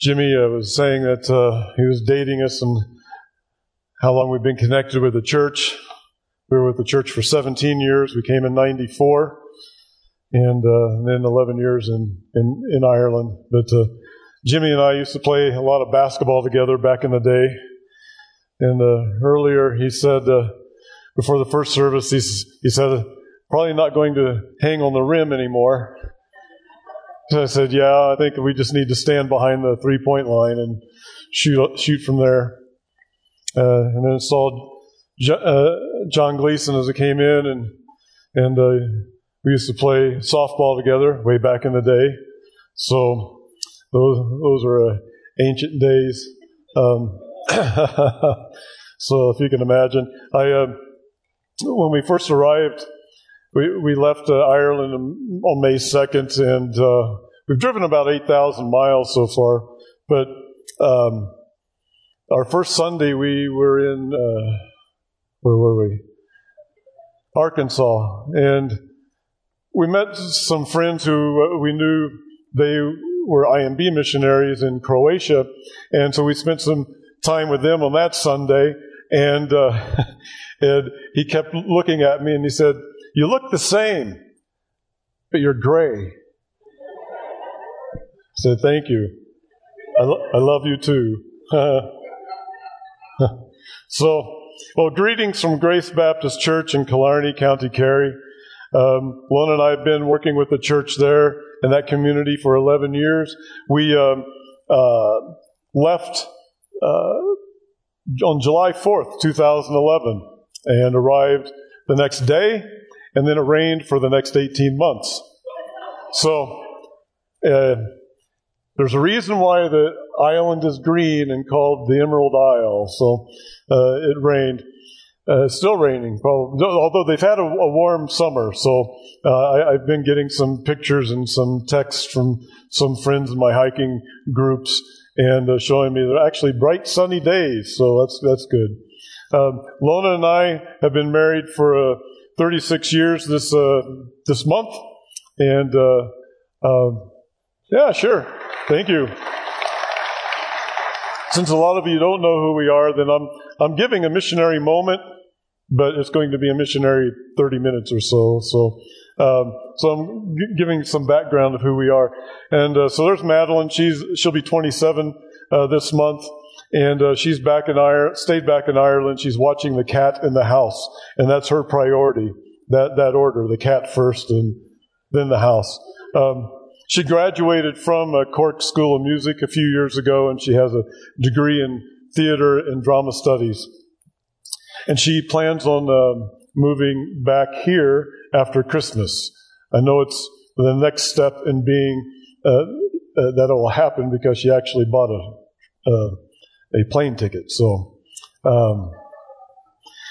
Jimmy uh, was saying that uh, he was dating us and how long we've been connected with the church. We were with the church for 17 years. We came in 94 and, uh, then 11 years in, in, in Ireland. But uh, Jimmy and I used to play a lot of basketball together back in the day. And uh, earlier he said, uh, before the first service, he said, probably not going to hang on the rim anymore. So I said, yeah, I think we just need to stand behind the three point line and shoot, shoot from there. Uh, and then saw uh, John Gleason as he came in, and and uh, we used to play softball together way back in the day. So those those were uh, ancient days. Um, so if you can imagine, I uh, when we first arrived we, we left uh, Ireland on May 2nd, and uh, we've driven about 8,000 miles so far. But um, our first Sunday, we were in, uh, where were we? Arkansas. And we met some friends who uh, we knew they were IMB missionaries in Croatia. And so we spent some time with them on that Sunday. And, uh, and he kept looking at me and he said, you look the same, but you're gray. Said, Thank you. I, lo- I love you too. so, well, greetings from Grace Baptist Church in Killarney, County Kerry. Um, Lon and I have been working with the church there in that community for 11 years. We um, uh, left uh, on July 4th, 2011, and arrived the next day and then it rained for the next 18 months. So, uh, there's a reason why the island is green and called the Emerald Isle. So, uh, it rained. Uh, still raining, probably, although they've had a, a warm summer. So, uh, I, have been getting some pictures and some texts from some friends in my hiking groups and uh, showing me they're actually bright sunny days. So that's, that's good. Um, Lona and I have been married for a 36 years this uh, this month, and uh, uh, yeah, sure. Thank you. Since a lot of you don't know who we are, then I'm I'm giving a missionary moment, but it's going to be a missionary 30 minutes or so. So. Um, so I'm g- giving some background of who we are, and uh, so there's Madeline. She's she'll be 27 uh, this month, and uh, she's back in Ireland, stayed back in Ireland. She's watching the cat in the house, and that's her priority. That that order: the cat first, and then the house. Um, she graduated from a Cork School of Music a few years ago, and she has a degree in theater and drama studies. And she plans on uh, moving back here after Christmas. I know it's the next step in being uh, uh, that will happen because she actually bought a uh, a plane ticket. So, um,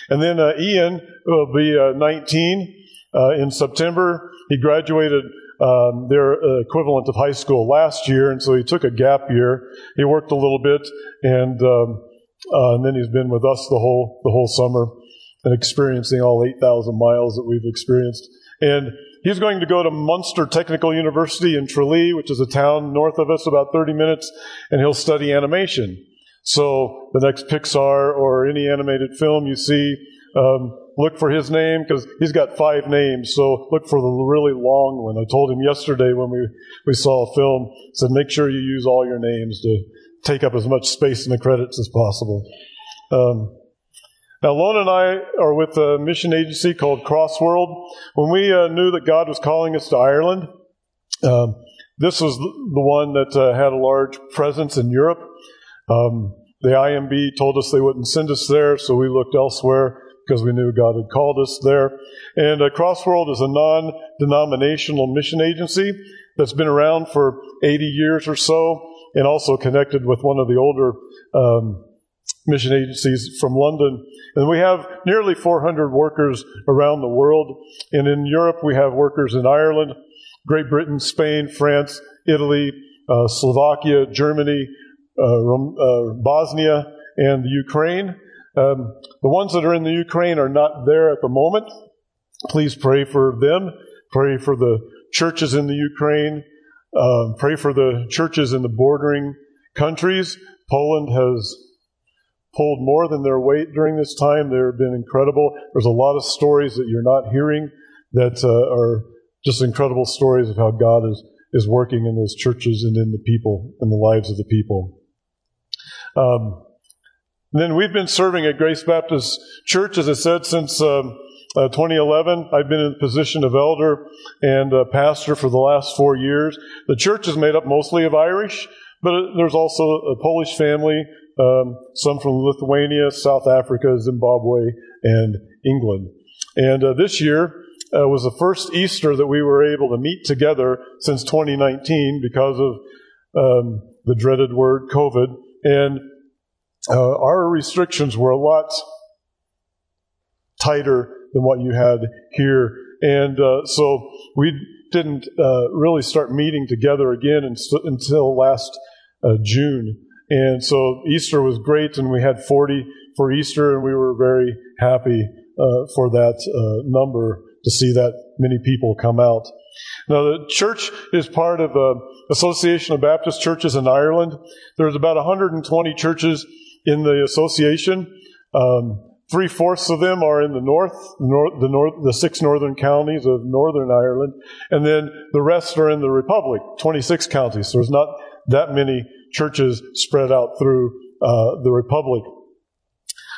and then uh, Ian will be uh, 19 uh, in September. He graduated um, their equivalent of high school last year, and so he took a gap year. He worked a little bit, and um, uh, and then he's been with us the whole the whole summer and experiencing all 8,000 miles that we've experienced. And he's going to go to Munster Technical University in Tralee, which is a town north of us, about 30 minutes, and he'll study animation. So the next Pixar or any animated film you see, um, look for his name because he's got five names. So look for the really long one. I told him yesterday when we, we saw a film, said make sure you use all your names to take up as much space in the credits as possible. Um, now, Lon and I are with a mission agency called Crossworld. When we uh, knew that God was calling us to Ireland, um, this was the one that uh, had a large presence in Europe. Um, the IMB told us they wouldn't send us there, so we looked elsewhere because we knew God had called us there. And uh, Crossworld is a non denominational mission agency that's been around for 80 years or so and also connected with one of the older um, mission agencies from London. And we have nearly 400 workers around the world. And in Europe, we have workers in Ireland, Great Britain, Spain, France, Italy, uh, Slovakia, Germany, Bosnia and the Ukraine. Um, the ones that are in the Ukraine are not there at the moment. Please pray for them. Pray for the churches in the Ukraine. Um, pray for the churches in the bordering countries. Poland has pulled more than their weight during this time. They've been incredible. There's a lot of stories that you're not hearing that uh, are just incredible stories of how God is, is working in those churches and in the people, in the lives of the people. Um, then we've been serving at Grace Baptist Church, as I said, since um, uh, 2011. I've been in the position of elder and uh, pastor for the last four years. The church is made up mostly of Irish, but there's also a Polish family, um, some from Lithuania, South Africa, Zimbabwe, and England. And uh, this year uh, was the first Easter that we were able to meet together since 2019 because of um, the dreaded word COVID. And uh, our restrictions were a lot tighter than what you had here. And uh, so we didn't uh, really start meeting together again until last uh, June. And so Easter was great, and we had 40 for Easter, and we were very happy uh, for that uh, number to see that many people come out. Now, the church is part of the Association of Baptist Churches in Ireland. There's about 120 churches in the association. Um, Three fourths of them are in the north, the the six northern counties of Northern Ireland, and then the rest are in the Republic, 26 counties. So there's not that many churches spread out through uh, the Republic.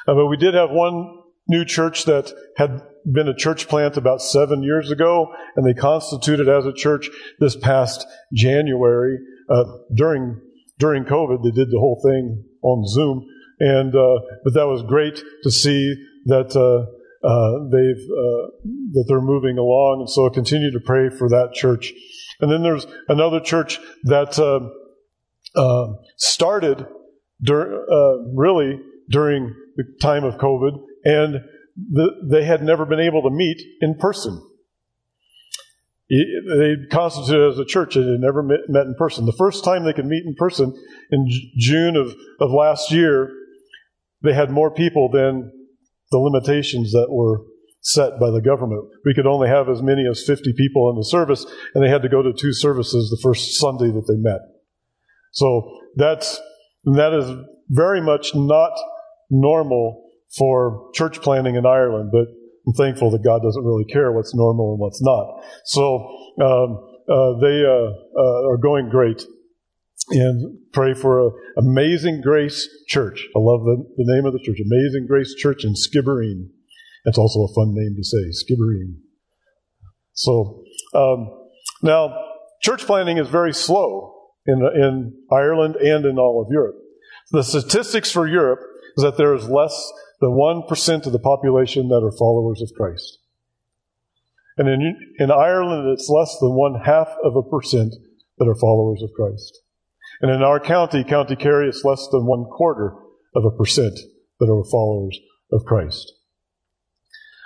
Uh, but we did have one new church that had been a church plant about seven years ago, and they constituted as a church this past January. Uh, during during COVID, they did the whole thing on Zoom. And uh, but that was great to see that uh, uh, they've that they're moving along, and so I continue to pray for that church. And then there's another church that started dur- really during the time of COVID, and the, they had never been able to meet in person. They constituted as a church and had never met, met, in person. The first time they could meet in person in June of, of last year, they had more people than the limitations that were set by the government. We could only have as many as 50 people in the service, and they had to go to two services the first Sunday that they met. So that's, that is very much not normal for church planting in Ireland, but I'm thankful that God doesn't really care what's normal and what's not. So um, uh, they uh, uh, are going great and pray for a Amazing Grace Church. I love the, the name of the church, Amazing Grace Church in Skibbereen. That's also a fun name to say, Skibbereen. So um, now, church planting is very slow in, in Ireland and in all of Europe. The statistics for Europe is that there is less than 1% of the population that are followers of Christ. And in, in Ireland, it's less than one half of a percent that are followers of Christ. And in our county, County Kerry, it's less than one quarter of a percent that are followers of Christ.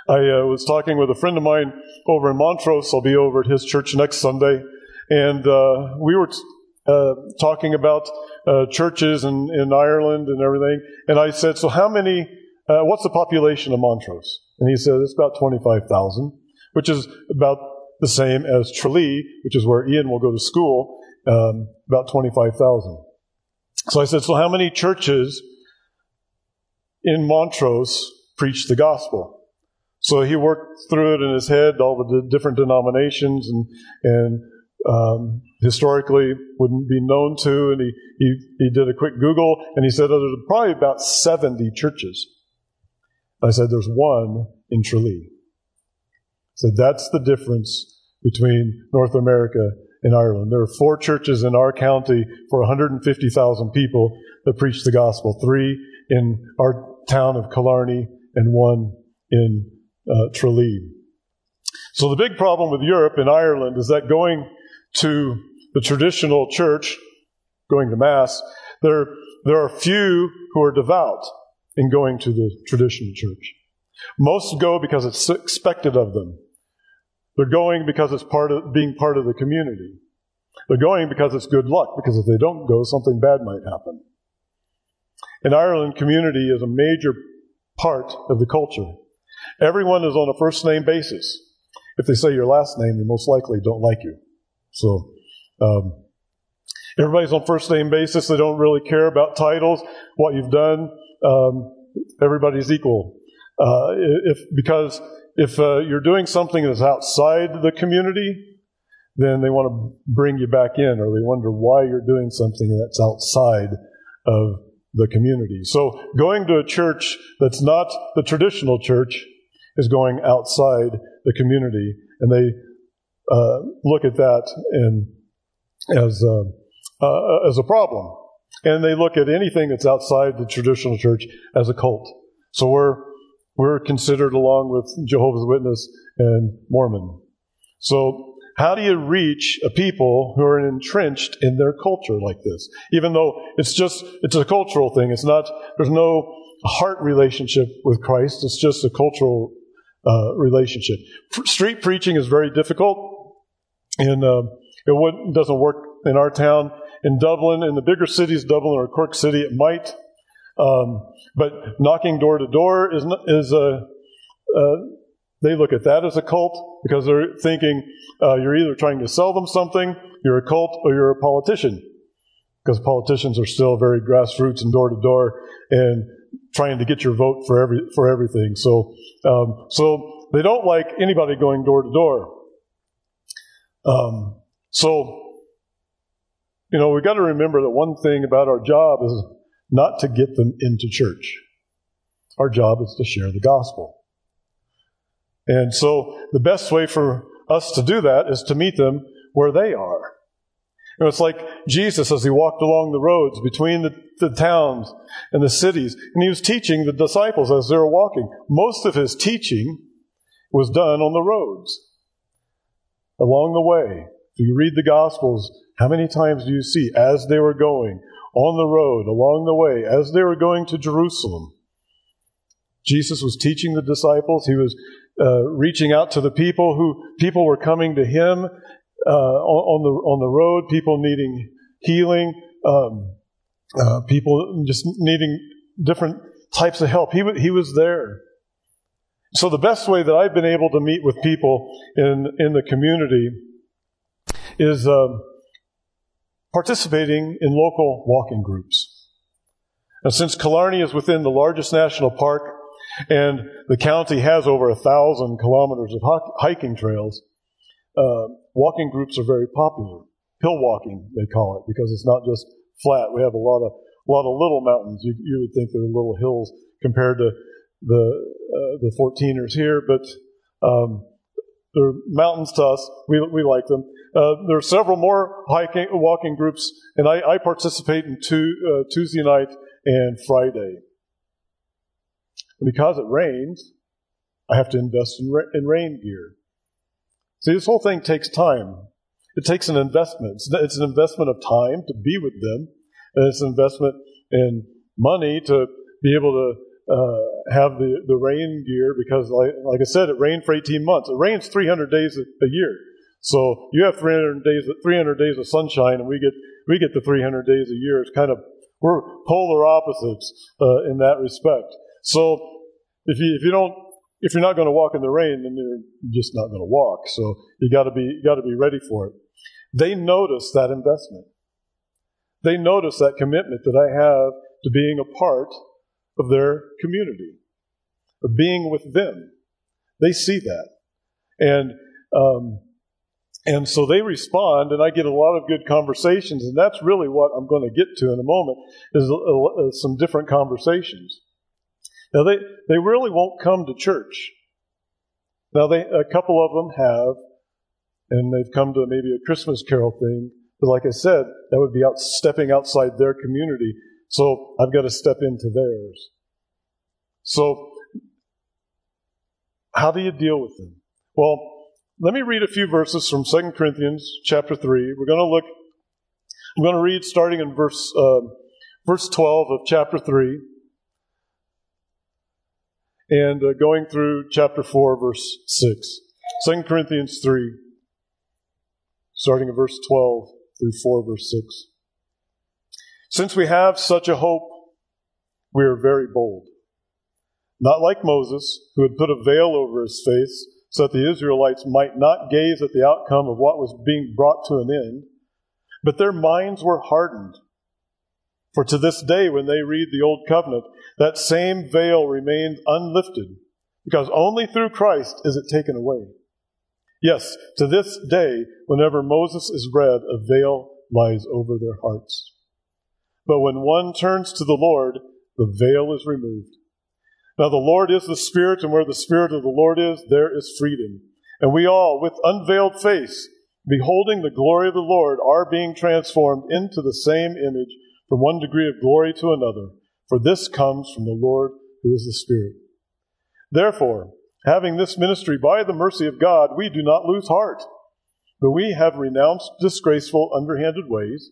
I uh, was talking with a friend of mine over in Montrose. I'll be over at his church next Sunday. And uh, we were uh, talking about uh, churches in, in Ireland and everything. And I said, So, how many, uh, what's the population of Montrose? And he said, It's about 25,000, which is about the same as Tralee, which is where Ian will go to school um, about 25,000. So I said, So how many churches in Montrose preach the gospel? So he worked through it in his head, all the different denominations, and, and um, historically wouldn't be known to. And he, he, he did a quick Google, and he said there's probably about 70 churches. I said, There's one in Tralee. So that's the difference between North America and Ireland. There are four churches in our county for 150,000 people that preach the gospel. Three in our town of Killarney and one in uh, Tralee. So the big problem with Europe and Ireland is that going to the traditional church, going to Mass, there, there are few who are devout in going to the traditional church. Most go because it's expected of them. They're going because it's part of being part of the community. They're going because it's good luck, because if they don't go, something bad might happen. In Ireland, community is a major part of the culture. Everyone is on a first name basis. If they say your last name, they most likely don't like you. So, um, Everybody's on first name basis. They don't really care about titles, what you've done. Um, everybody's equal. Uh, if because if uh, you're doing something that's outside the community, then they want to bring you back in, or they wonder why you're doing something that's outside of the community. So going to a church that's not the traditional church is going outside the community, and they uh, look at that and as uh, uh, as a problem, and they look at anything that's outside the traditional church as a cult. So we're we're considered along with Jehovah's Witness and Mormon. So how do you reach a people who are entrenched in their culture like this? Even though it's just, it's a cultural thing. It's not, there's no heart relationship with Christ. It's just a cultural uh, relationship. Street preaching is very difficult, and uh, it doesn't work in our town. In Dublin, in the bigger cities, Dublin or Cork City, it might. Um, but knocking door to door is is a uh, they look at that as a cult because they're thinking uh, you're either trying to sell them something, you're a cult, or you're a politician. Because politicians are still very grassroots and door to door and trying to get your vote for every for everything. So, um, so they don't like anybody going door to door. Um, so, you know, we've got to remember that one thing about our job is not to get them into church. Our job is to share the gospel. And so the best way for us to do that is to meet them where they are. You know, it's like Jesus as he walked along the roads between the, the towns and the cities, and he was teaching the disciples as they were walking. Most of his teaching was done on the roads, along the way. If you read the Gospels, how many times do you see as they were going on the road, along the way, as they were going to Jerusalem? Jesus was teaching the disciples. He was uh, reaching out to the people who people were coming to him uh, on, the on the road, people needing healing, um, uh, people just needing different types of help. He he was there. So the best way that I've been able to meet with people in in the community is um, participating in local walking groups. And since Killarney is within the largest national park and the county has over a thousand kilometers of hiking trails. Uh, walking groups are very popular. Hill walking, they call it, because it's not just flat. We have a lot of a lot of little mountains. You, you would think they're little hills compared to the uh, the 14ers here, but um, they're mountains to us. We, we like them. Uh, there are several more hiking walking groups, and I, I participate in two, uh, Tuesday night and Friday. And because it rains, I have to invest in, ra- in rain gear. See, this whole thing takes time. It takes an investment. It's, it's an investment of time to be with them, and it's an investment in money to be able to uh, have the, the rain gear because, like, like I said, it rained for 18 months. It rains 300 days a, year. So you have 300 days, 300 days of sunshine, and we get we get the 300 days a year. It's kind of we're polar opposites uh, in that respect. So if you if you don't if you're not going to walk in the rain, then you're just not going to walk. So you got to be you got to be ready for it. They notice that investment. They notice that commitment that I have to being a part of their community, of being with them. They see that, and um, and so they respond, and I get a lot of good conversations, and that's really what I'm going to get to in a moment is a, a, some different conversations. Now, they, they really won't come to church. Now, they, a couple of them have, and they've come to maybe a Christmas carol thing. But like I said, that would be out stepping outside their community. So I've got to step into theirs. So, how do you deal with them? Well, let me read a few verses from 2 Corinthians chapter 3. We're going to look, I'm going to read starting in verse, uh, verse 12 of chapter 3 and uh, going through chapter 4, verse 6. 2 Corinthians 3, starting at verse 12 through 4, verse 6. Since we have such a hope, we are very bold. Not like Moses, who had put a veil over his face so that the Israelites might not gaze at the outcome of what was being brought to an end. But their minds were hardened. For to this day, when they read the Old Covenant, that same veil remains unlifted, because only through Christ is it taken away. Yes, to this day, whenever Moses is read, a veil lies over their hearts. But when one turns to the Lord, the veil is removed. Now the Lord is the Spirit, and where the Spirit of the Lord is, there is freedom. And we all, with unveiled face, beholding the glory of the Lord, are being transformed into the same image from one degree of glory to another. For this comes from the Lord who is the Spirit. Therefore, having this ministry by the mercy of God, we do not lose heart, but we have renounced disgraceful, underhanded ways.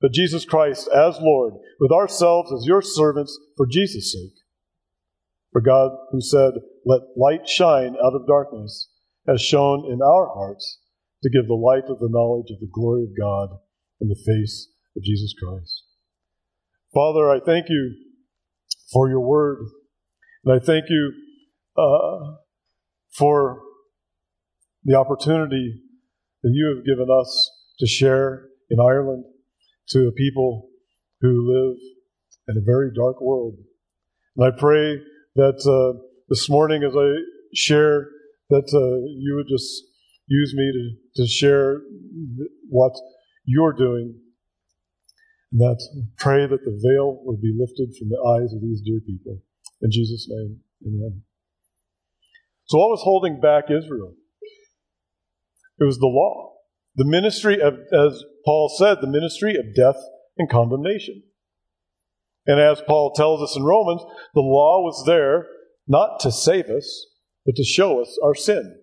but Jesus Christ as Lord, with ourselves as your servants for Jesus' sake. For God, who said, Let light shine out of darkness, has shone in our hearts to give the light of the knowledge of the glory of God in the face of Jesus Christ. Father, I thank you for your word. And I thank you uh, for the opportunity that you have given us to share in Ireland to a people who live in a very dark world. And I pray that uh, this morning, as I share, that uh, you would just use me to, to share what you're doing and that pray that the veil would be lifted from the eyes of these dear people. In Jesus' name, amen. So, what was holding back Israel? It was the law. The ministry of, as Paul said, the ministry of death and condemnation. And as Paul tells us in Romans, the law was there not to save us, but to show us our sin.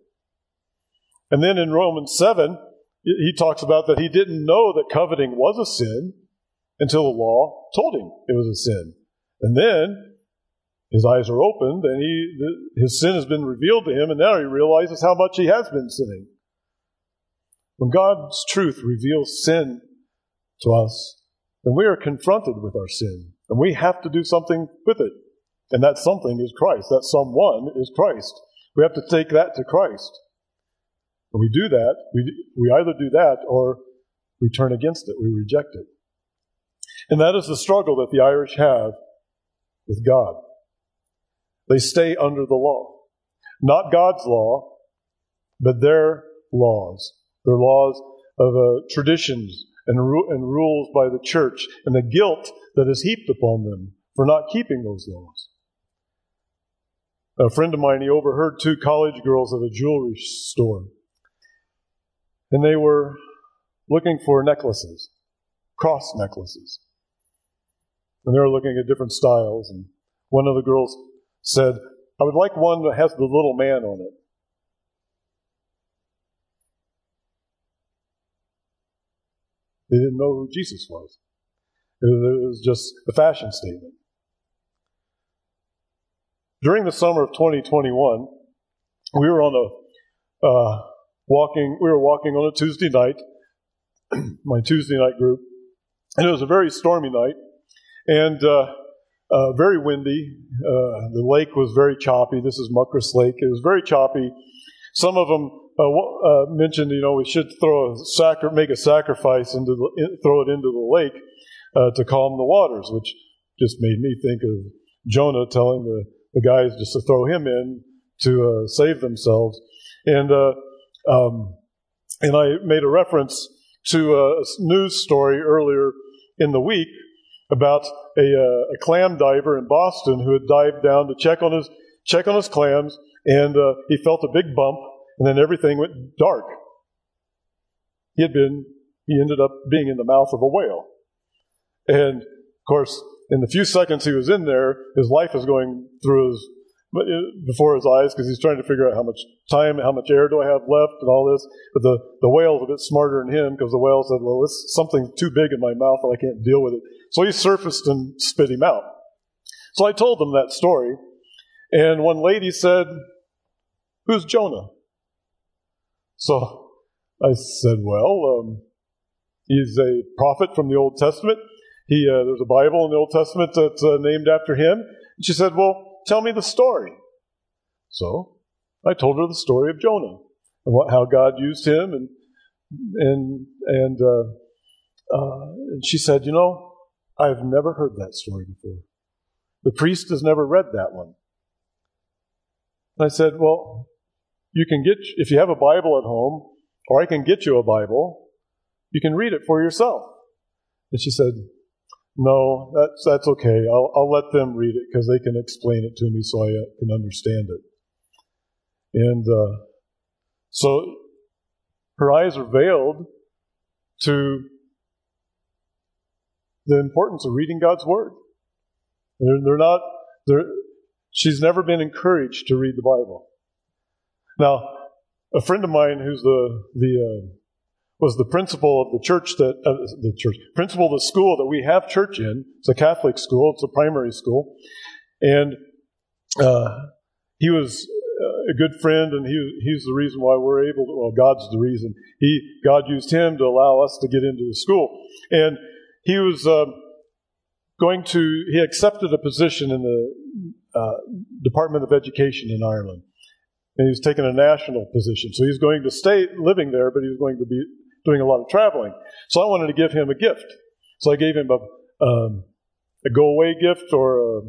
And then in Romans 7, he talks about that he didn't know that coveting was a sin until the law told him it was a sin. And then his eyes are opened and he, his sin has been revealed to him, and now he realizes how much he has been sinning. When God's truth reveals sin to us, then we are confronted with our sin, and we have to do something with it. And that something is Christ. That someone is Christ. We have to take that to Christ. When we do that, we, we either do that or we turn against it, we reject it. And that is the struggle that the Irish have with God. They stay under the law. Not God's law, but their laws. Their laws of uh, traditions and, ru- and rules by the church and the guilt that is heaped upon them for not keeping those laws. A friend of mine, he overheard two college girls at a jewelry store. And they were looking for necklaces, cross necklaces and they were looking at different styles. And one of the girls said, I would like one that has the little man on it. They didn't know who Jesus was. It was just a fashion statement. During the summer of 2021, we were on a uh, walking. We were walking on a Tuesday night, my Tuesday night group, and it was a very stormy night and uh, uh, very windy. Uh, the lake was very choppy. This is Muckross Lake. It was very choppy. Some of them uh, uh, mentioned, you know, we should throw a sacri- make a sacrifice in, throw it into the lake uh, to calm the waters, which just made me think of Jonah telling the, the guys just to throw him in to save themselves. And um, and I made a reference to a news story earlier in the week about a, uh, a clam diver in Boston who had dived down to check on his check on his clams, and uh, he felt a big bump, and then everything went dark. He had been he ended up being in the mouth of a whale, and of course, in the few seconds he was in there, his life was going through his uh, before his eyes because he's trying to figure out how much time, how much air do I have left, and all this. But the the whale's a bit smarter than him because the whale said, "Well, this is something too big in my mouth and I can't deal with it." So he surfaced and spit him out. So I told them that story, and one lady said, "Who's Jonah?" So I said, "Well, um, he's a prophet from the Old Testament." He, uh, there's a Bible in the Old Testament that's uh, named after him. And she said, Well, tell me the story. So I told her the story of Jonah and what, how God used him. And, and, and, uh, uh, and she said, You know, I've never heard that story before. The priest has never read that one. And I said, Well, you can get, if you have a Bible at home, or I can get you a Bible, you can read it for yourself. And she said, no, that's, that's okay. I'll, I'll let them read it because they can explain it to me so I uh, can understand it. And uh, so her eyes are veiled to the importance of reading God's Word. They're, they're not, they're, she's never been encouraged to read the Bible. Now, a friend of mine who's the, the uh, was the principal of the church that uh, the church principal of the school that we have church in. It's a Catholic school. It's a primary school, and uh, he was uh, a good friend, and he he's the reason why we're able to. Well, God's the reason. He God used him to allow us to get into the school, and he was uh, going to. He accepted a position in the uh, Department of Education in Ireland and he's taken a national position. So he's going to stay living there, but he's going to be doing a lot of traveling. So I wanted to give him a gift. So I gave him a, um, a go away gift or a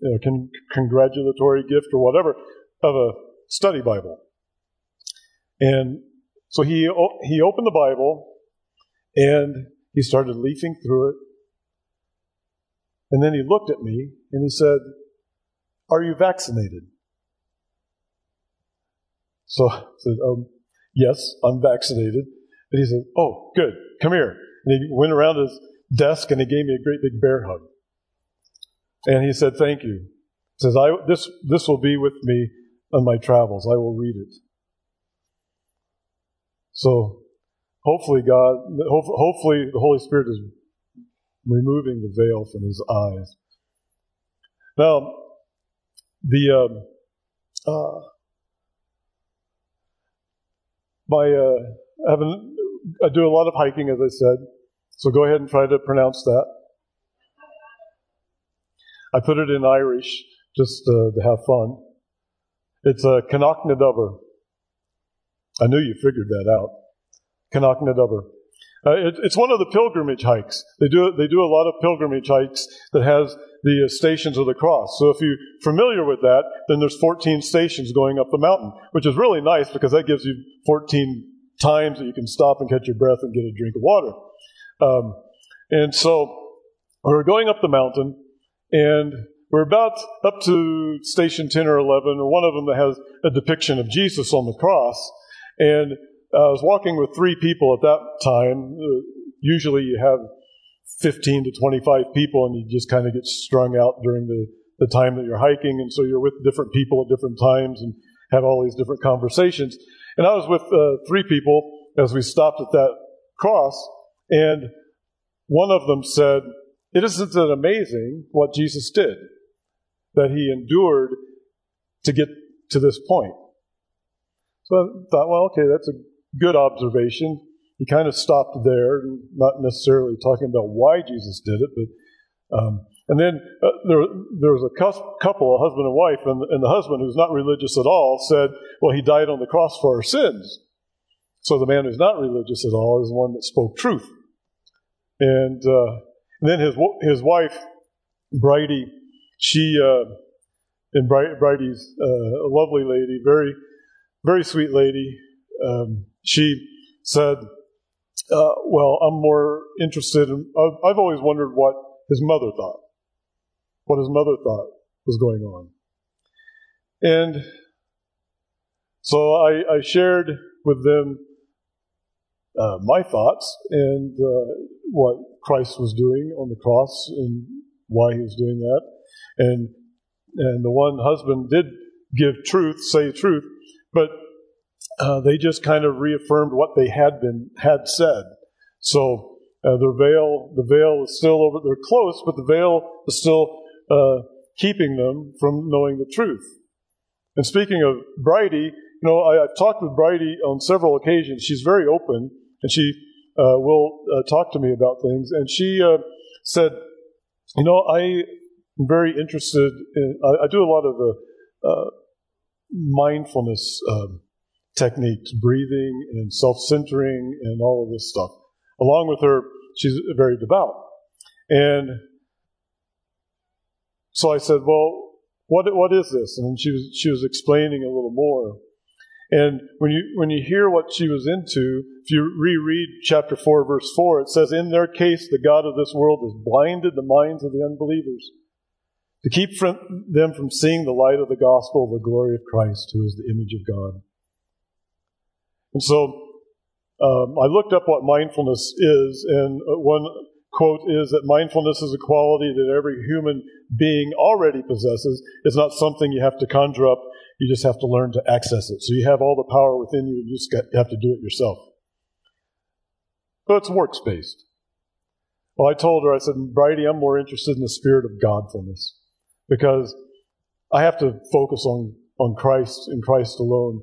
you know, con- congratulatory gift or whatever of a study Bible. And so he, he opened the Bible and he started leafing through it. And then he looked at me and he said, Are you vaccinated? So I said, um, Yes, I'm vaccinated. And he said, Oh, good, come here. And he went around his desk and he gave me a great big bear hug. And he said, Thank you. He says, I, this, this will be with me on my travels. I will read it. So hopefully God, hopefully the Holy Spirit is removing the veil from his eyes. Now, the um, uh, my uh, I do a lot of hiking, as I said. So go ahead and try to pronounce that. I put it in Irish just uh, to have fun. It's a uh. I knew you figured that out. Cnoc na dTobar. Uh, it, it's one of the pilgrimage hikes. They do they do a lot of pilgrimage hikes that has the uh, stations of the cross. So if you're familiar with that, then there's 14 stations going up the mountain, which is really nice because that gives you 14 times that you can stop and catch your breath and get a drink of water. Um, and so we're going up the mountain, and we're about up to station 10 or 11, or one of them that has a depiction of Jesus on the cross. And I was walking with three people at that time. Uh, usually you have 15 to 25 people, and you just kind of get strung out during the, the time that you're hiking. And so you're with different people at different times and have all these different conversations. And I was with uh, three people as we stopped at that cross, and one of them said, It isn't it amazing what Jesus did? That he endured to get to this point. So I thought, well, okay, that's a good observation. He kind of stopped there, not necessarily talking about why Jesus did it, but um, and then uh, there, there was a couple, a husband and wife, and, and, the husband, who's not religious at all, said, Well, he died on the cross for our sins. So the man who's not religious at all is the one that spoke truth. And, uh, and then his, his wife, Bridie, she, uh, and Bridie's uh, a lovely lady, very, very sweet lady. Um, she said, uh, Well, I'm more interested in, I've, I've always wondered what his mother thought what his mother thought was going on. And so I, I shared with them uh, my thoughts and uh, what Christ was doing on the cross and why he was doing that. And and the one husband did give truth, say truth, but uh, they just kind of reaffirmed what they had been had said. So uh, the veil, the veil is still over. They're close, but the veil is still uh, keeping them from knowing the truth. And speaking of Bridie, you know, I, have talked with Bridie on several occasions. She's very open, and she uh, will uh, talk to me about things. And she uh, said, "You know, I am very interested. In, I, I do a lot of uh, mindfulness um, techniques, breathing and self-centering, and all of this stuff. Along with her, she's very devout, and." So I said, "Well, what what is this?" And she was she was explaining a little more. And when you when you hear what she was into, if you reread chapter four, verse four, it says, "In their case, the God of this world has blinded the minds of the unbelievers to keep from them from seeing the light of the gospel the glory of Christ, who is the image of God." And so um, I looked up what mindfulness is, and uh, one quote is that mindfulness is a quality that every human being already possesses. It's not something you have to conjure up. You just have to learn to access it. So you have all the power within you, you just got, you have to do it yourself. But it's works based. Well, I told her, I said, Bridie, I'm more interested in the spirit of Godfulness because I have to focus on, on Christ and Christ alone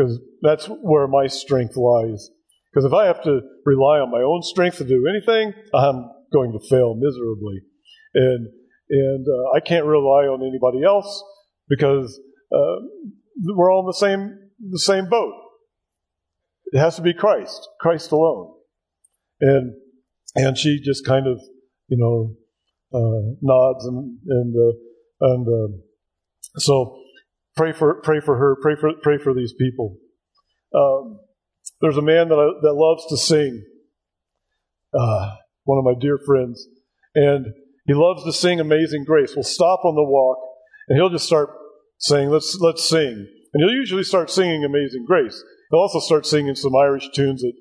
because that's where my strength lies. Because if I have to rely on my own strength to do anything, I'm going to fail miserably. And, and uh, I can't rely on anybody else because uh, we're all in the same, the same boat. It has to be Christ, Christ alone. And, and she just kind of, you know, uh, nods and, and, uh, and um, so pray for, pray for her, pray for, pray for these people. Um, there's a man that, I, that loves to sing, uh, one of my dear friends, and he loves to sing Amazing Grace. We'll stop on the walk, and he'll just start saying, let's, let's sing. And he'll usually start singing Amazing Grace. He'll also start singing some Irish tunes that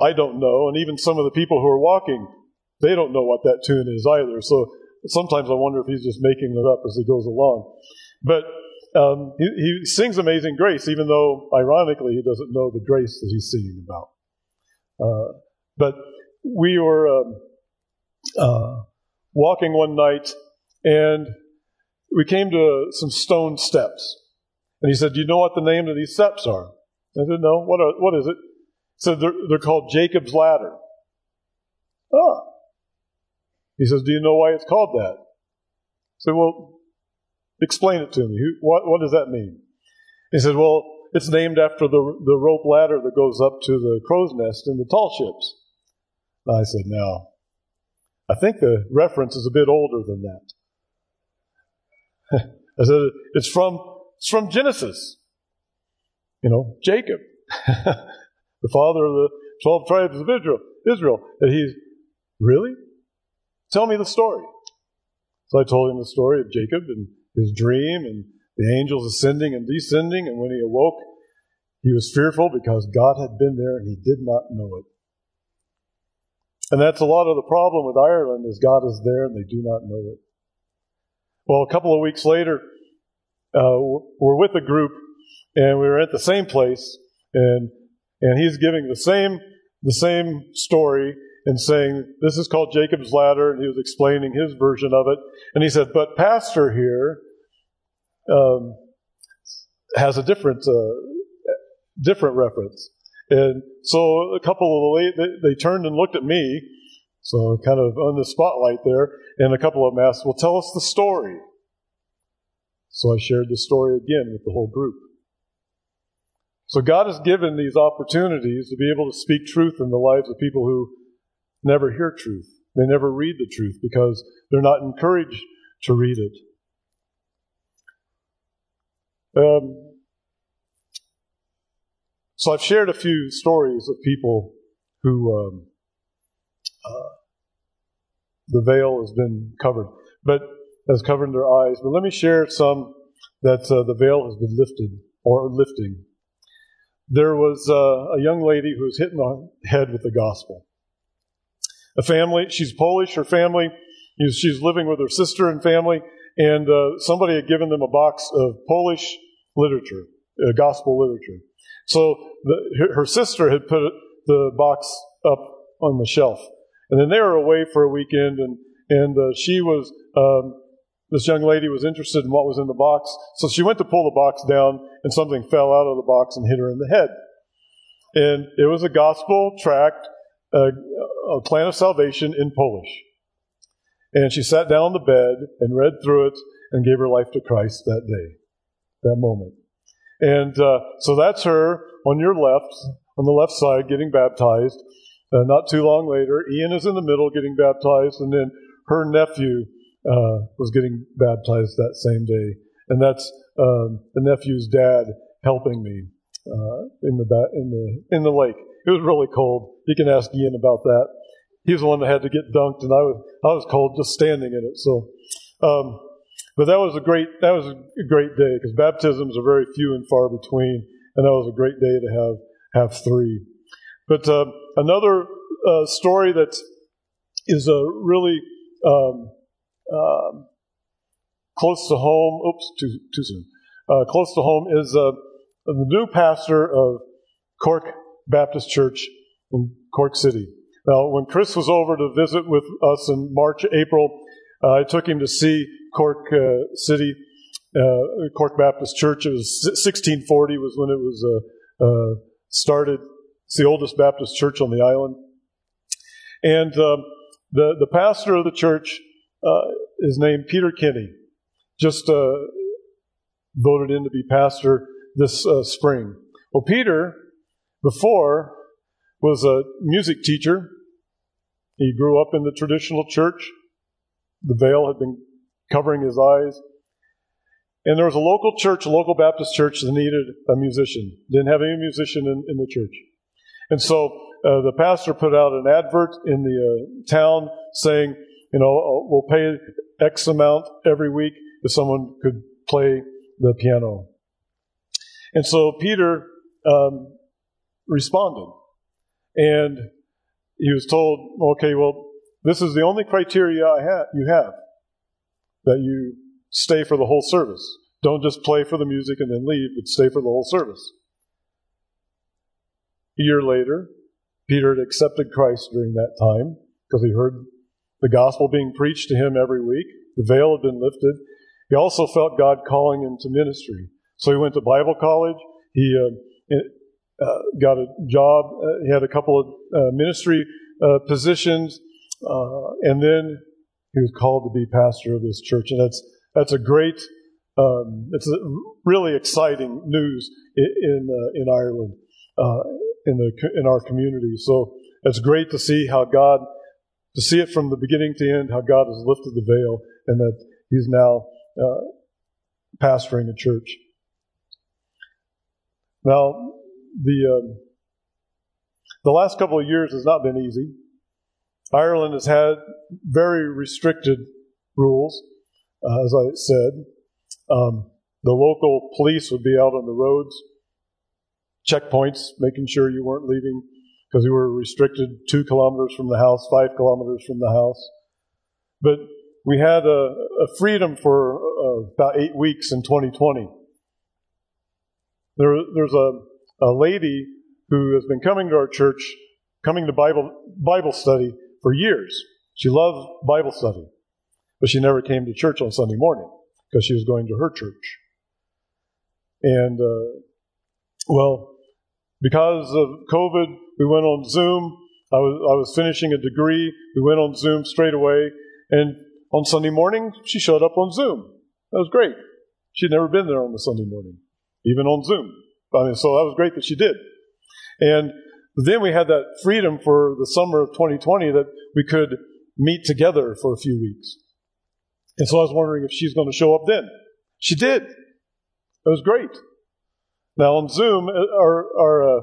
I don't know, and even some of the people who are walking, they don't know what that tune is either. So sometimes I wonder if he's just making it up as he goes along. But um, he, he, sings Amazing Grace, even though, ironically, he doesn't know the grace that he's singing about. Uh, but we were um, uh, walking one night, and we came to some stone steps. And he said, Do you know what the name of these steps are? I said, No. What, are, what is it? He said, they're, they're called Jacob's Ladder. Ah. He says, Do you know why it's called that? I said, Well, Explain it to me. What, what does that mean? He said, Well, it's named after the, the rope ladder that goes up to the crow's nest in the tall ships. I said, No. I think the reference is a bit older than that. I said, It's from, it's from Genesis. You know, Jacob, the father of the 12 tribes of Israel. Israel. That he's, really? Tell me the story. So I told him the story of Jacob and his dream and the angels ascending and descending. And when he awoke, he was fearful because God had been there and he did not know it. And that's a lot of the problem with Ireland is God is there and they do not know it. Well, a couple of weeks later, uh, we're with a group and we were at the same place and and he's giving the same the same story and saying this is called Jacob's ladder and he was explaining his version of it and he said but pastor here um, has a different uh, different reference. And so a couple of the they, they, turned and looked at me, so kind of on the spotlight there, and a couple of them asked, "Well, tell us the story." So I shared the story again with the whole group. So God has given these opportunities to be able to speak truth in the lives of people who never hear truth. They never read the truth because they're not encouraged to read it. Um, so I've shared a few stories of people who um, uh, the veil has been covered, but has covered their eyes. But let me share some that uh, the veil has been lifted or lifting. There was uh, a young lady who was hit in the head with the gospel. A family, she's Polish. Her family, she's living with her sister and family, and uh, somebody had given them a box of Polish literature, uh, gospel literature. So the, her sister had put the box up on the shelf, and then they were away for a weekend, and and uh, she was um, this young lady was interested in what was in the box, so she went to pull the box down, and something fell out of the box and hit her in the head. And it was a gospel tract, uh, a plan of salvation in Polish. And she sat down on the bed and read through it and gave her life to Christ that day, that moment. And uh, so that's her on your left, on the left side, getting baptized. Uh, not too long later, Ian is in the middle getting baptized, and then her nephew uh, was getting baptized that same day. And that's um, the nephew's dad helping me uh, in the ba- in the in the lake. It was really cold. You can ask Ian about that. He was the one that had to get dunked, and I was I was cold just standing in it. So, um, but that was a great that was a great day because baptisms are very few and far between, and that was a great day to have have three. But uh, another uh, story that is a really um, uh, close to home. Oops, too too soon. Uh, close to home is uh, the new pastor of Cork Baptist Church in Cork City. Now, when Chris was over to visit with us in March, April, uh, I took him to see Cork uh, City, uh, Cork Baptist Church. It was 1640 was when it was uh, uh, started. It's the oldest Baptist church on the island. And um, the, the pastor of the church uh, is named Peter Kinney. Just voted in to be pastor this spring. Well, Peter, before, was a music teacher. He grew up in the traditional church. The veil had been covering his eyes. And there was a local church, a local Baptist church, that needed a musician. Didn't have any musician in, in the church. And so uh, the pastor put out an advert in the uh, town saying, you know, uh, we'll pay X amount every week if someone could play the piano. And so Peter um, responded. And he was told, okay, well, this is the only criteria I have, you have that you stay for the whole service. Don't just play for the music and then leave, but stay for the whole service. A year later, Peter had accepted Christ during that time because he heard the gospel being preached to him every week. The veil had been lifted. He also felt God calling him to ministry. So he went to Bible college. He uh, uh, got a job. Uh, he had a couple of uh, ministry uh, positions, and then he was called to be pastor of this church. And that's that's a great, um, it's a really exciting news in in, in Ireland, in the in our community. So it's great to see how God, to see it from the beginning to end, how God has lifted the veil, and that He's now pastoring a church. Now, the um, the last couple of years has not been easy. Ireland has had very restricted rules, uh, as I said. Um, the local police would be out on the roads, checkpoints, making sure you weren't leaving because you were restricted two kilometers from the house, five kilometers from the house. But we had a, a freedom for uh, about eight weeks in 2020. There, there's a a lady who has been coming to our church, coming to Bible, Bible study for years. She loved Bible study, but she never came to church on Sunday morning because she was going to her church. And, uh, well, because of COVID, we went on Zoom. I was, I was finishing a degree. We went on Zoom straight away. And on Sunday morning, she showed up on Zoom. That was great. She'd never been there on the Sunday morning, even on Zoom. I mean, so that was great that she did. And then we had that freedom for the summer of 2020 that we could meet together for a few weeks. And so I was wondering if she's going to show up then. She did. It was great. Now on Zoom, uh, our, our uh,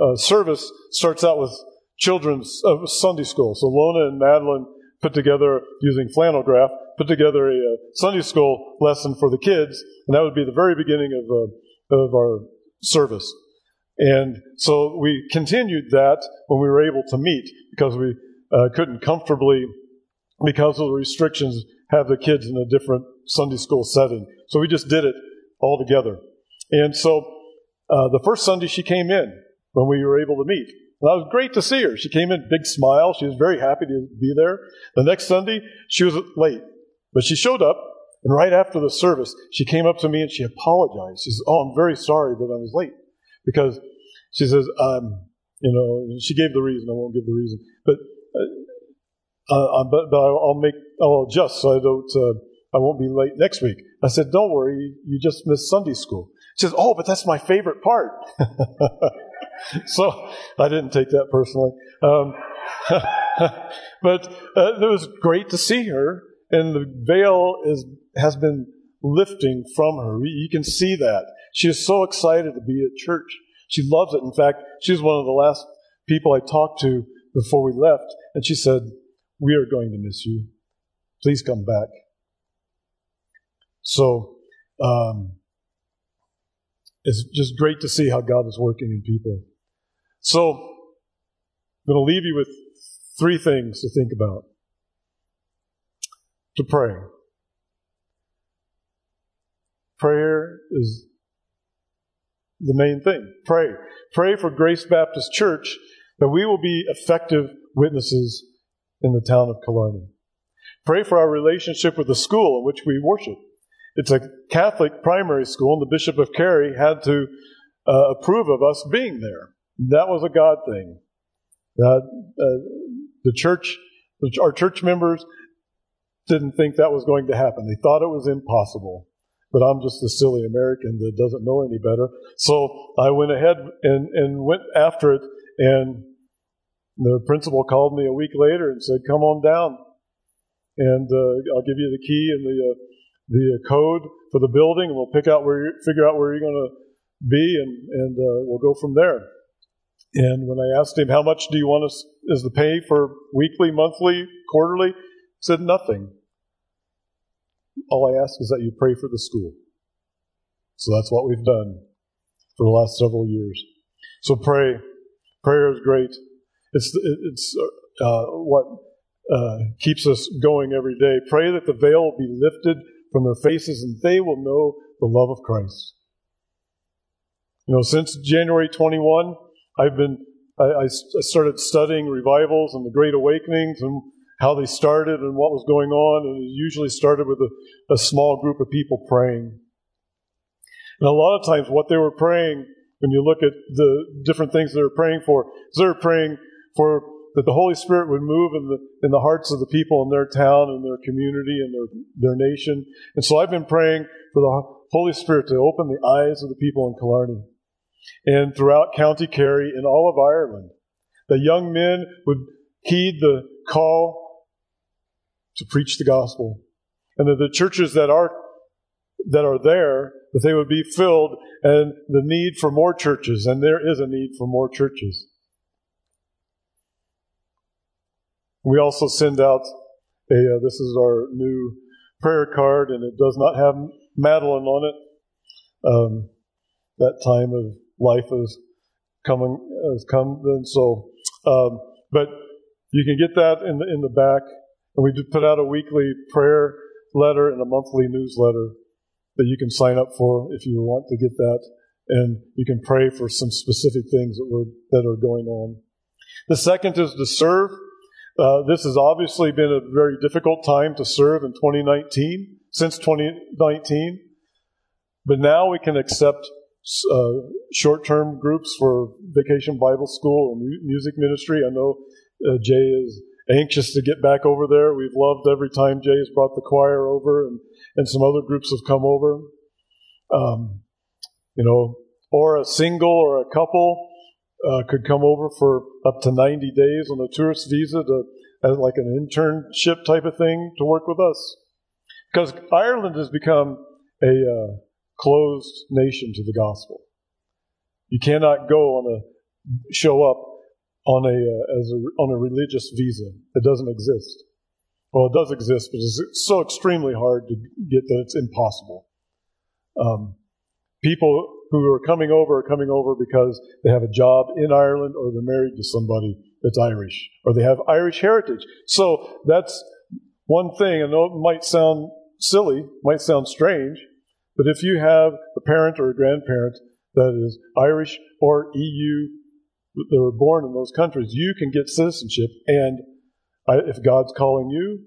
uh, service starts out with children's uh, Sunday school. So Lona and Madeline put together, using flannel graph, put together a, a, uh, Sunday school lesson for the kids, and that would be the very beginning of, uh, of our service. And so we continued that when we were able to meet because we uh, couldn't comfortably, because of the restrictions, have the kids in a different Sunday school setting. So we just did it all together. And so uh, the first Sunday she came in when we were able to meet. And that was great to see her. She came in, big smile. She was very happy to be there. The next Sunday, she was late, but she showed up. And right after the service, she came up to me and she apologized. She said, "Oh, I'm very sorry that I was late," because she says, um, "You know," she gave the reason. I won't give the reason, but uh, uh, but, but I'll make I'll adjust so I don't uh, I won't be late next week. I said, "Don't worry, you just missed Sunday school." She says, "Oh, but that's my favorite part." so I didn't take that personally. Um, but uh, it was great to see her, and the veil is has been lifting from her. You can see that she is so excited to be at church. She loves it. In fact, she was one of the last people I talked to before we left, and she said, "We are going to miss you. Please come back." So. Um, it's just great to see how God is working in people. So, I'm going to leave you with three things to think about. To pray. Prayer is the main thing. Pray. Pray for Grace Baptist Church that we will be effective witnesses in the town of Killarney. Pray for our relationship with the school in which we worship. It's a Catholic primary school, and the Bishop of Kerry had to uh, approve of us being there. That was a God thing. That uh, the church, our church members, didn't think that was going to happen. They thought it was impossible. But I'm just a silly American that doesn't know any better. So I went ahead and, and went after it, and the principal called me a week later and said, "Come on down, and uh, I'll give you the key and the uh, the code for the building, and we'll pick out where figure out where you're going to be, and and uh, we'll go from there. And when I asked him how much do you want us is the pay for weekly, monthly, quarterly, he said nothing. All I ask is that you pray for the school. So that's what we've done for the last several years. So pray. Prayer is great. It's it's uh, what uh, keeps us going every day. Pray that the veil will be lifted from their faces and they will know the love of Christ. You know, since January 21, I've been, I, I started studying revivals and the Great Awakenings and how they started and what was going on. And it usually started with a, a small group of people praying. And a lot of times, what they were praying, when you look at the different things they were praying for, is they were praying for that the Holy Spirit would move in the, in the hearts of the people in their town and their community and their, their nation. And so I've been praying for the Holy Spirit to open the eyes of the people in Killarney and throughout County Kerry and all of Ireland. That young men would heed the call to preach the gospel. And that the churches that are that are there, that they would be filled and the need for more churches, and there is a need for more churches. We also send out a, uh, this is our new prayer card, and it does not have Madeline on it. Um, that time of life is coming, has come, and so, um, but you can get that in the, in the back. And we put out a weekly prayer letter and a monthly newsletter that you can sign up for if you want to get that. And you can pray for some specific things that, were, that are going on. The second is to serve. Uh, this has obviously been a very difficult time to serve in 2019, since 2019. But now we can accept uh, short term groups for vacation Bible school or mu- music ministry. I know uh, Jay is anxious to get back over there. We've loved every time Jay has brought the choir over, and, and some other groups have come over. Um, you know, or a single or a couple uh, could come over for up to 90 days on a tourist visa to like an internship type of thing to work with us. Because Ireland has become a uh, closed nation to the gospel. You cannot go on a show up on a uh, as a, on a religious visa. It doesn't exist. Well, it does exist, but it's so extremely hard to get that it's impossible. Um, people who are coming over are coming over because they have a job in Ireland or they're married to somebody that's Irish or they have Irish heritage. So that's one thing. I know it might sound silly, might sound strange, but if you have a parent or a grandparent that is Irish or EU, that were born in those countries, you can get citizenship, and if God's calling you,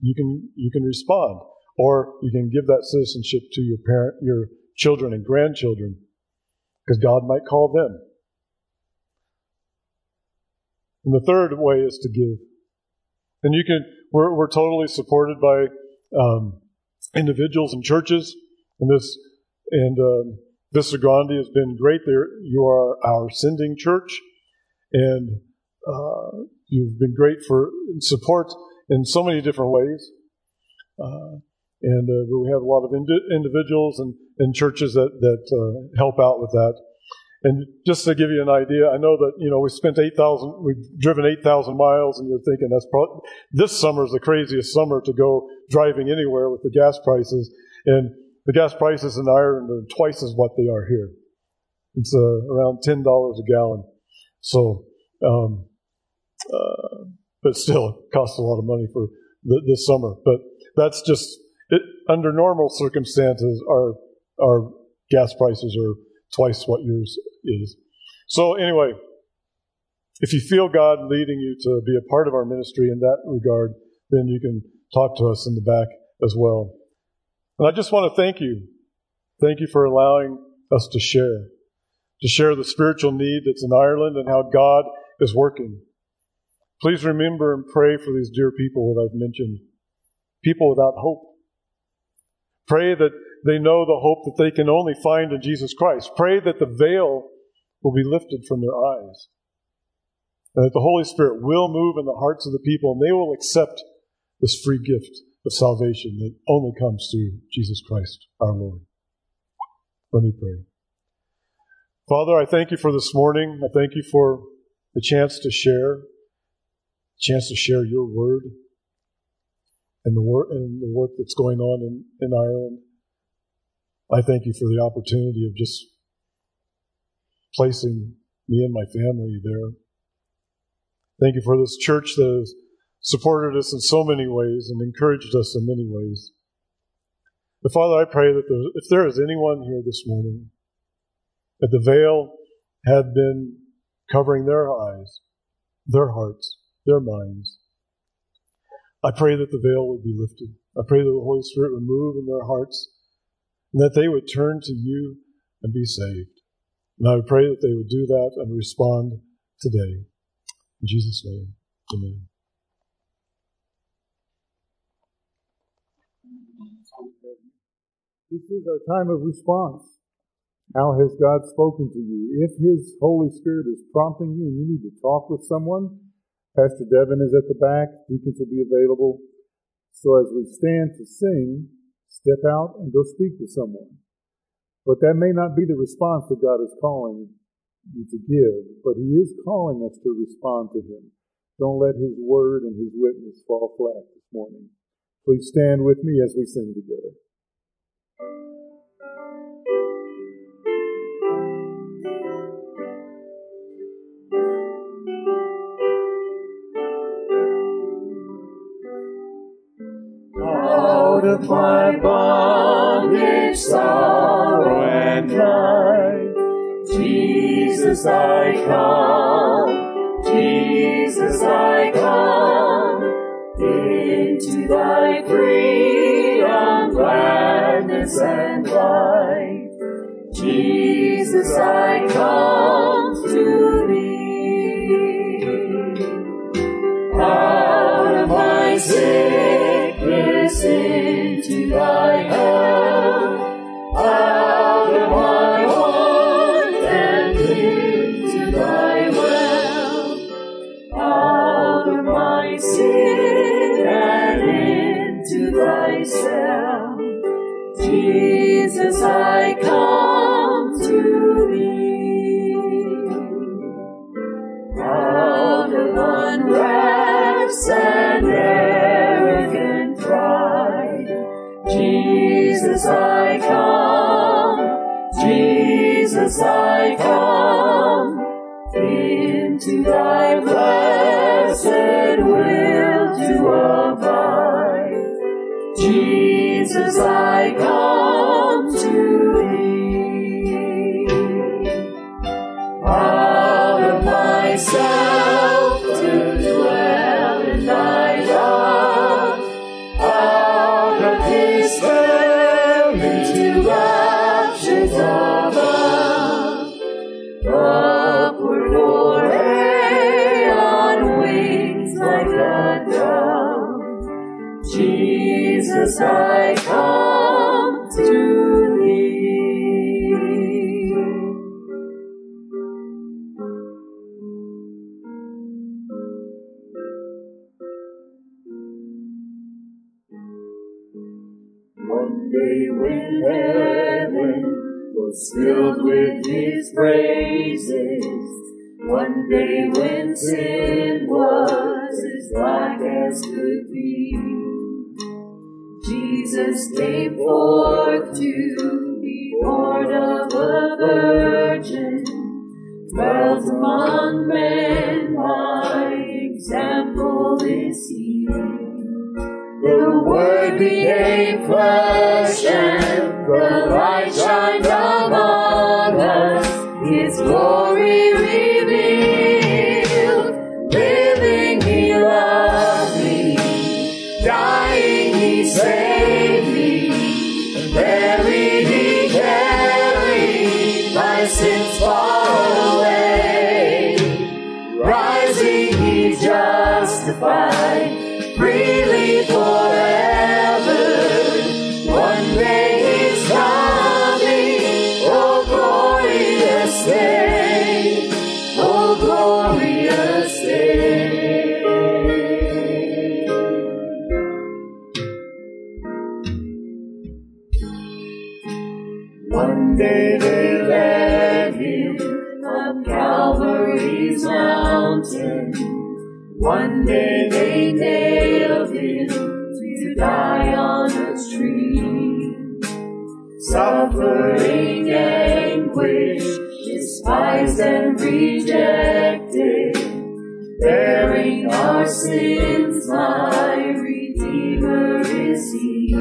you can you can respond, or you can give that citizenship to your parent, your children and grandchildren, because God might call them. And the third way is to give. And you can, we're, we're totally supported by um, individuals and churches. And this, and um, Vista Grande has been great. There, you are our sending church, and uh, you've been great for support in so many different ways. Uh, and uh, we have a lot of indi- individuals and, and churches that that uh, help out with that. And just to give you an idea, I know that you know we spent eight thousand, we've driven eight thousand miles, and you're thinking that's probably this summer is the craziest summer to go driving anywhere with the gas prices, and the gas prices in Ireland are twice as what they are here. It's uh, around ten dollars a gallon, so um, uh, but still, it costs a lot of money for this summer. But that's just it, under normal circumstances, our our gas prices are twice what yours is. So, anyway, if you feel God leading you to be a part of our ministry in that regard, then you can talk to us in the back as well. And I just want to thank you. Thank you for allowing us to share, to share the spiritual need that's in Ireland and how God is working. Please remember and pray for these dear people that I've mentioned, people without hope. Pray that they know the hope that they can only find in Jesus Christ. Pray that the veil will be lifted from their eyes. And that the Holy Spirit will move in the hearts of the people and they will accept this free gift of salvation that only comes through Jesus Christ our Lord. Let me pray. Father, I thank you for this morning. I thank you for the chance to share, chance to share your word and the work and the work that's going on in, in Ireland. I thank you for the opportunity of just placing me and my family there. Thank you for this church that has supported us in so many ways and encouraged us in many ways. But Father, I pray that if there is anyone here this morning that the veil had been covering their eyes, their hearts, their minds, I pray that the veil would be lifted. I pray that the Holy Spirit would move in their hearts and that they would turn to you and be saved. And I pray that they would do that and respond today. In Jesus' name, amen. This is our time of response. How has God spoken to you? If His Holy Spirit is prompting you and you need to talk with someone, Pastor Devin is at the back. Deacons will be available. So as we stand to sing, Step out and go speak to someone. But that may not be the response that God is calling you to give, but He is calling us to respond to Him. Don't let His word and His witness fall flat this morning. Please stand with me as we sing together. Out of my bondage, sorrow, and pride. Jesus, I come, Jesus, I come, into thy freedom, gladness, and light. Jesus, I come to I come to thee. One day when heaven was filled with his praises, one day when sin was as black as could be, Jesus came forth to be born of a virgin, dwelt among men, my example is he. The Word became flesh and the light shined among us. His glory Calvary's mountain. One day they nailed him to die on a tree. Suffering anguish, despised and rejected, bearing our sins, my Redeemer is he.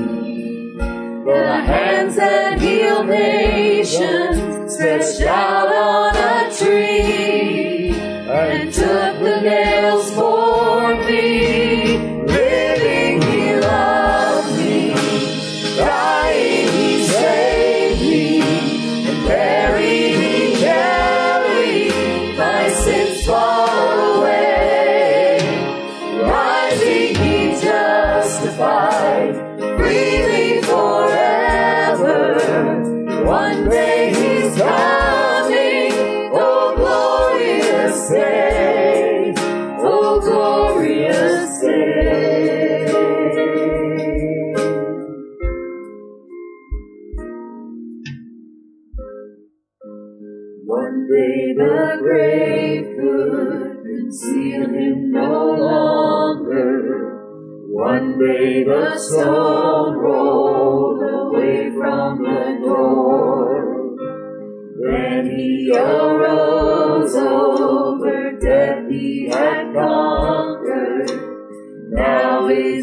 The hands that heal nations stretched out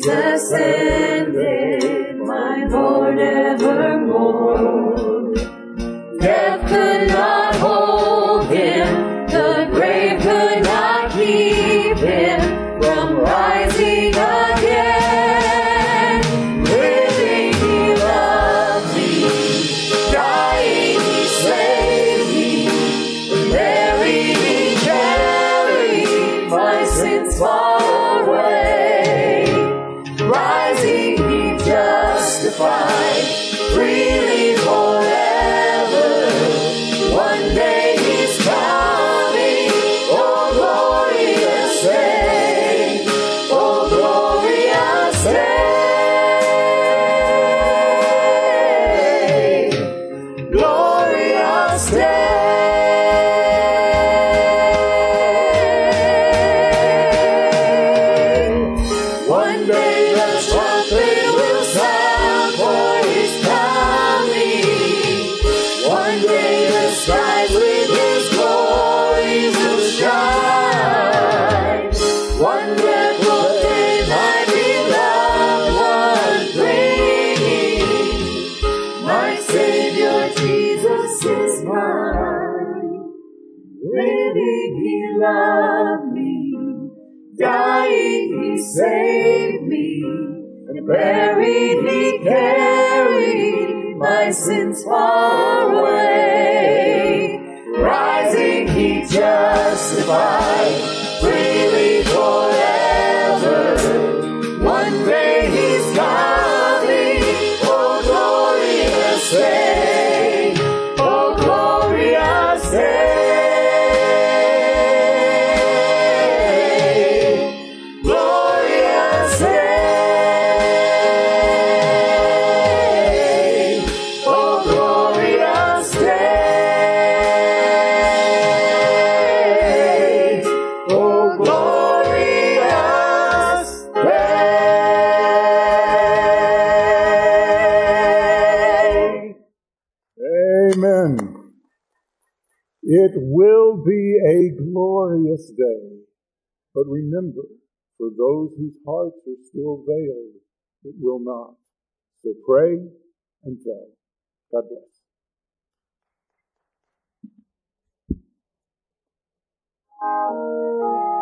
Now is But remember, for those whose hearts are still veiled, it will not. So pray and tell. God bless. Thank